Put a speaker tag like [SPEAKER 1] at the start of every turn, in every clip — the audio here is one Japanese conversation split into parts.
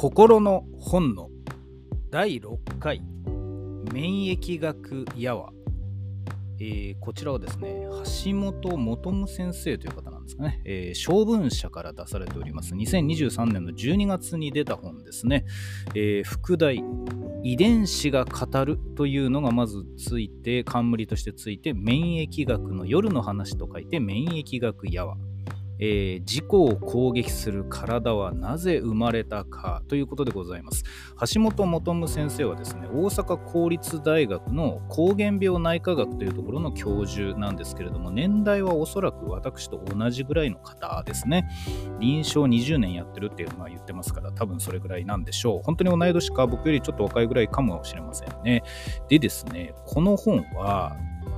[SPEAKER 1] 心の本の第6回免疫学やわ、えー、こちらはですね橋本元先生という方なんですかね、えー、小文社から出されております。2023年の12月に出た本ですね、えー、副題遺伝子が語るというのがまずついて冠としてついて免疫学の夜の話と書いて免疫学やわ。えー、自己を攻撃する体はなぜ生まれたかということでございます。橋本元夢先生はですね、大阪公立大学の膠原病内科学というところの教授なんですけれども、年代はおそらく私と同じぐらいの方ですね。臨床20年やってるっていうのは言ってますから、多分それぐらいなんでしょう。本当に同い年か、僕よりちょっと若いぐらいかもしれませんね。でですね、この本は、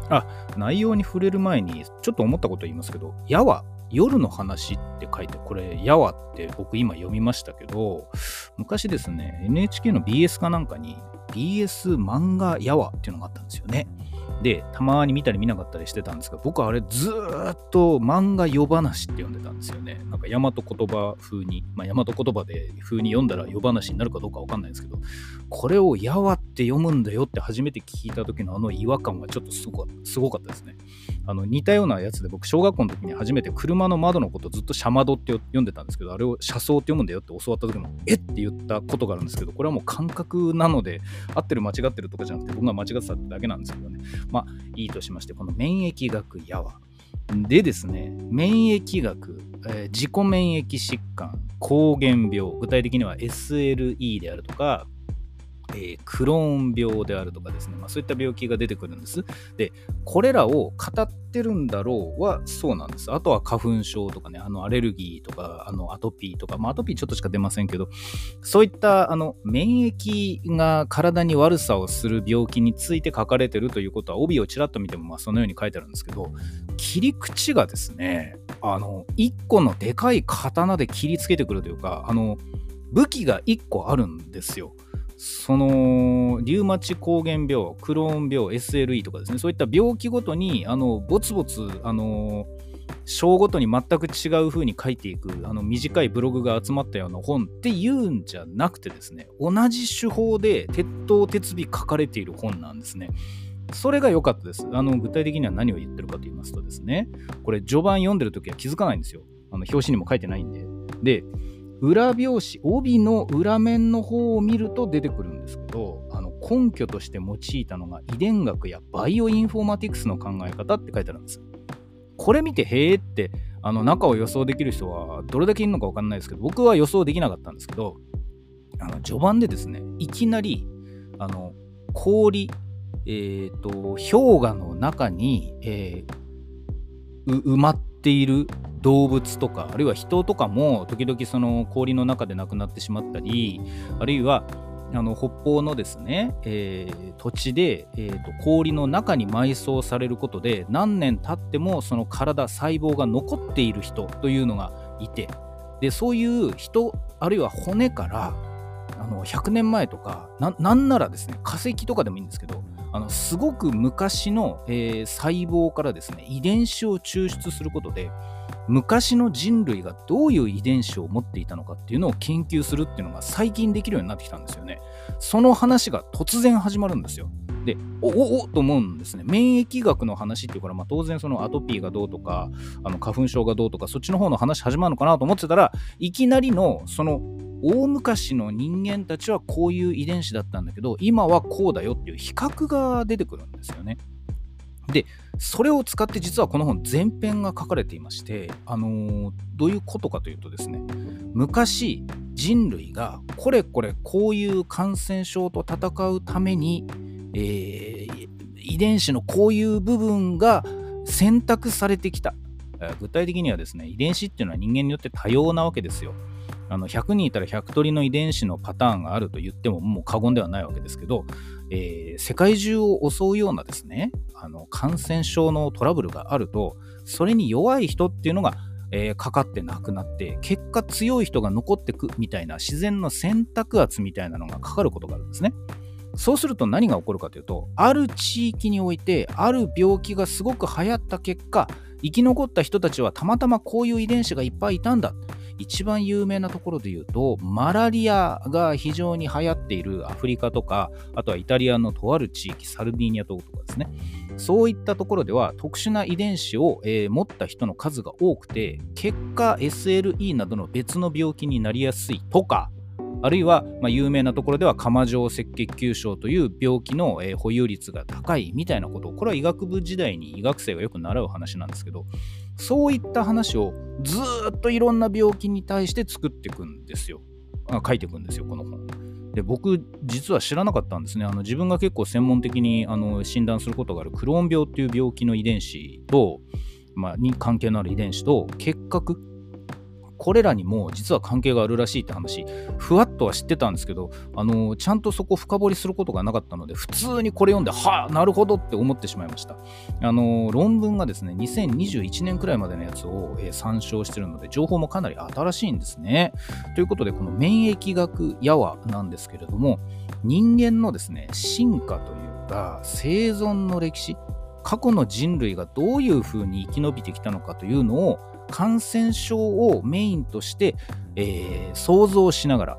[SPEAKER 1] あ、内容に触れる前に、ちょっと思ったこと言いますけど、矢は夜の話って書いて、これ、やわって僕今読みましたけど、昔ですね、NHK の BS かなんかに BS 漫画やわっていうのがあったんですよね。で、たまに見たり見なかったりしてたんですが、僕はあれずっと漫画夜話って読んでたんですよね。なんか大和言葉風に、まあ大和言葉で風に読んだら夜話になるかどうかわかんないですけど、これをやわって読むんだよって初めて聞いた時のあの違和感はちょっとすごかったですね。あの似たようなやつで僕小学校の時に初めて車の窓のことずっとシャマドって読んでたんですけどあれを車窓って読むんだよって教わった時もえって言ったことがあるんですけどこれはもう感覚なので合ってる間違ってるとかじゃなくて僕が間違ってただけなんですけどねまあいいとしましてこの免疫学やわ。でですね免疫学、えー、自己免疫疾患膠原病具体的には SLE であるとかえー、クローン病であるとかですね、まあ、そういった病気が出てくるんです。で、これらを語ってるんだろうはそうなんです。あとは花粉症とかね、あのアレルギーとか、あのアトピーとか、まあ、アトピーちょっとしか出ませんけど、そういったあの免疫が体に悪さをする病気について書かれてるということは、帯をちらっと見てもまあそのように書いてあるんですけど、切り口がですね、あの、一個のでかい刀で切りつけてくるというか、あの、武器が1個あるんですよ。そのリウマチ膠原病クローン病 SLE とかですねそういった病気ごとにあのボツボツあの章ごとに全く違う風に書いていくあの短いブログが集まったような本っていうんじゃなくてですね同じ手法で鉄頭鉄尾書かれている本なんですね。それが良かったです。あの具体的には何を言ってるかと言いますとですね、これ序盤読んでる時は気づかないんですよ。あの表紙にも書いてないんで。で、裏表紙、帯の裏面の方を見ると出てくるんですけど、あの根拠として用いたのが遺伝学やバイオインフォーマティクスの考え方って書いてあるんです。これ見て、へーって、あの中を予想できる人はどれだけいるのか分かんないですけど、僕は予想できなかったんですけど、あの序盤でですね、いきなり、あの氷、えっ、ー、と、氷河の中に、えー、埋まっている動物とかあるいは人とかも時々その氷の中で亡くなってしまったりあるいはあの北方のですね、えー、土地で、えーと、氷の中に埋葬されることで何年経ってもその体細胞が残っている人というのがいてでそういう人あるいは骨からあの100年前とかなんならですね化石とかでもいいんですけどあのすごく昔の、えー、細胞からですね遺伝子を抽出することで昔の人類がどういう遺伝子を持っていたのかっていうのを研究するっていうのが最近できるようになってきたんですよね。その話が突然始まるんですよ。で、おおおと思うんですね。免疫学の話っていうから、まあ、当然そのアトピーがどうとか、あの花粉症がどうとか、そっちの方の話始まるのかなと思ってたら、いきなりのその大昔の人間たちはこういう遺伝子だったんだけど、今はこうだよっていう比較が出てくるんですよね。で、それを使って実はこの本全編が書かれていまして、あのー、どういうことかというとですね、昔人類がこれこれこういう感染症と戦うために、えー、遺伝子のこういう部分が選択されてきた。具体的にはですね、遺伝子っていうのは人間によって多様なわけですよ。あの100人いたら100通りの遺伝子のパターンがあると言ってももう過言ではないわけですけど、えー、世界中を襲うようなですねあの感染症のトラブルがあるとそれに弱い人っていうのが、えー、かかって亡くなって結果強い人が残ってくみたいな自然の選択圧みたいなのがかかることがあるんですね。そうすると何が起こるかというとある地域においてある病気がすごく流行った結果生き残った人たちはたまたまこういう遺伝子がいっぱいいたんだ一番有名なところで言うと、マラリアが非常に流行っているアフリカとか、あとはイタリアのとある地域、サルビーニア島とかですね。そういったところでは特殊な遺伝子を、えー、持った人の数が多くて、結果 SLE などの別の病気になりやすいとか、あるいは、まあ、有名なところでは釜状赤血球症という病気の、えー、保有率が高いみたいなこと。これは医学部時代に医学生がよく習う話なんですけどそういった話をずっといろんな病気に対して作っていくんですよ。書いていくんですよこの本。で僕実は知らなかったんですね。あの自分が結構専門的にあの診断することがあるクローン病っていう病気の遺伝子と、まあ、に関係のある遺伝子と結核これらにも実は関係があるらしいって話、ふわっとは知ってたんですけど、あの、ちゃんとそこ深掘りすることがなかったので、普通にこれ読んで、はあ、なるほどって思ってしまいました。あの、論文がですね、2021年くらいまでのやつを、えー、参照してるので、情報もかなり新しいんですね。ということで、この免疫学やわなんですけれども、人間のですね、進化というか、生存の歴史、過去の人類がどういうふうに生き延びてきたのかというのを感染症をメインとして、えー、想像しながら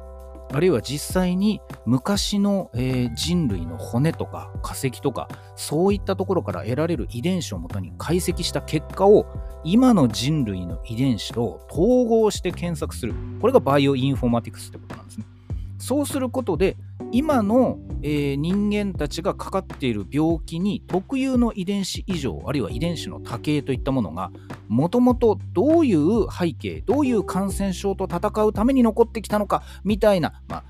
[SPEAKER 1] あるいは実際に昔の、えー、人類の骨とか化石とかそういったところから得られる遺伝子をもとに解析した結果を今の人類の遺伝子と統合して検索する。これがバイオインフォーマティクスってことなんですね。そうすることで今の、えー、人間たちがかかっている病気に特有の遺伝子異常あるいは遺伝子の多形といったものがもともとどういう背景どういう感染症と戦うために残ってきたのかみたいな、まあ、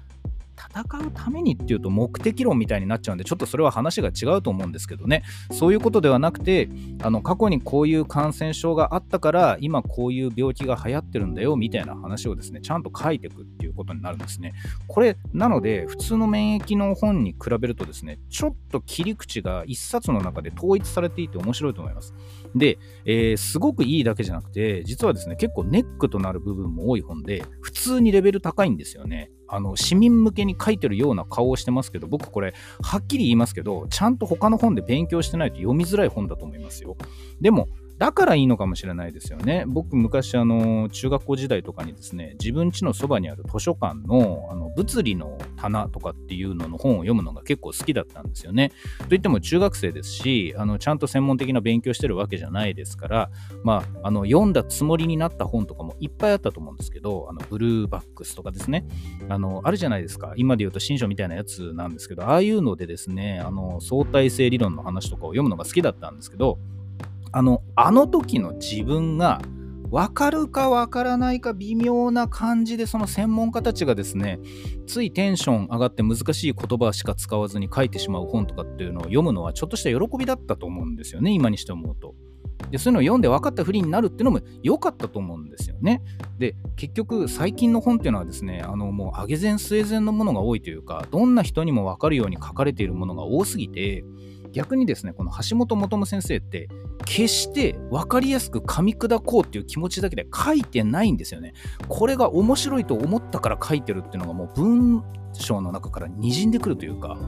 [SPEAKER 1] 戦うためにっていうと目的論みたいになっちゃうんでちょっとそれは話が違うと思うんですけどね。そういうことではなくてあの過去にこういう感染症があったから今こういう病気が流行ってるんだよみたいな話をですねちゃんと書いていくっていうことになるんですね。これなので普通の免疫の本に比べるとですねちょっと切り口が一冊の中で統一されていて面白いと思います。で、えー、すごくいいだけじゃなくて実はですね結構ネックとなる部分も多い本で普通にレベル高いんですよね。あの市民向けに書いてるような顔をしてますけど僕これはっきり言いますけどちゃんと他の本で勉強してないと読みづらい本だと思いますよ。でもだからいいのかもしれないですよね。僕、昔、あの、中学校時代とかにですね、自分家のそばにある図書館の、あの、物理の棚とかっていうのの本を読むのが結構好きだったんですよね。といっても中学生ですし、あの、ちゃんと専門的な勉強してるわけじゃないですから、まあ、あの、読んだつもりになった本とかもいっぱいあったと思うんですけど、あの、ブルーバックスとかですね、あの、あるじゃないですか。今で言うと新書みたいなやつなんですけど、ああいうのでですね、あの、相対性理論の話とかを読むのが好きだったんですけど、あの、あの時の自分が分かるか分からないか微妙な感じでその専門家たちがですねついテンション上がって難しい言葉しか使わずに書いてしまう本とかっていうのを読むのはちょっとした喜びだったと思うんですよね今にして思うと。でそういうのを読んで分かったふりになるっていうのも良かったと思うんですよね。で結局最近の本っていうのはですねあのもう上げ前据え前のものが多いというかどんな人にも分かるように書かれているものが多すぎて逆にですねこの橋本元先生って決して分かりやすく噛み砕こうっていう気持ちだけで書いてないんですよね。これが面白いと思ったから書いてるっていうのがもう文章の中から滲んでくるというか、だか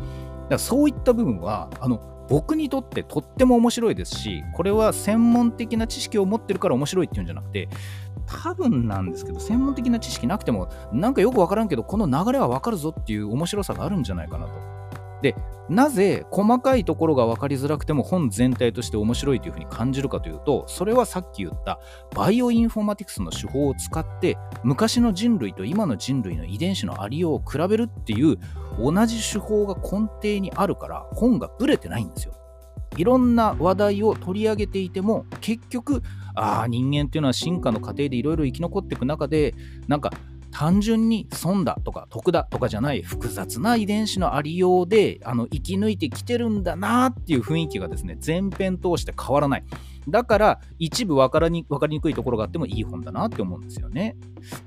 [SPEAKER 1] らそういった部分は、あの、僕にとってとっても面白いですし、これは専門的な知識を持ってるから面白いっていうんじゃなくて、多分なんですけど、専門的な知識なくても、なんかよくわからんけど、この流れはわかるぞっていう面白さがあるんじゃないかなと。でなぜ細かいところが分かりづらくても本全体として面白いというふうに感じるかというとそれはさっき言ったバイオインフォマティクスの手法を使って昔の人類と今の人類の遺伝子のありようを比べるっていう同じ手法が根底にあるから本がブレてないんですよ。いろんな話題を取り上げていても結局ああ人間っていうのは進化の過程でいろいろ生き残っていく中でなんか単純に損だとか得だとかじゃない複雑な遺伝子のありようであの生き抜いてきてるんだなっていう雰囲気がですね前編通して変わらない。だから一部分かり分かりにくいところがあってもいい本だなって思うんですよね。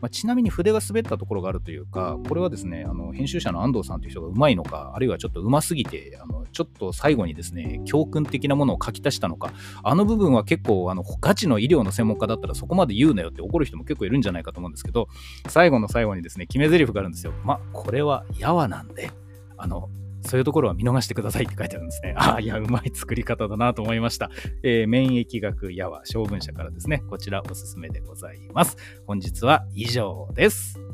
[SPEAKER 1] まあ、ちなみに筆が滑ったところがあるというか、これはですね、あの編集者の安藤さんという人がうまいのか、あるいはちょっとうますぎて、あのちょっと最後にですね、教訓的なものを書き足したのか、あの部分は結構あのガチの医療の専門家だったらそこまで言うなよって怒る人も結構いるんじゃないかと思うんですけど、最後の最後にですね、決め台詞があるんですよ。まあ、これはやわなんで、あの、そういうところは見逃してくださいって書いてあるんですね。ああ、いや、うまい作り方だなと思いました。えー、免疫学やは将軍社からですね、こちらおすすめでございます。本日は以上です。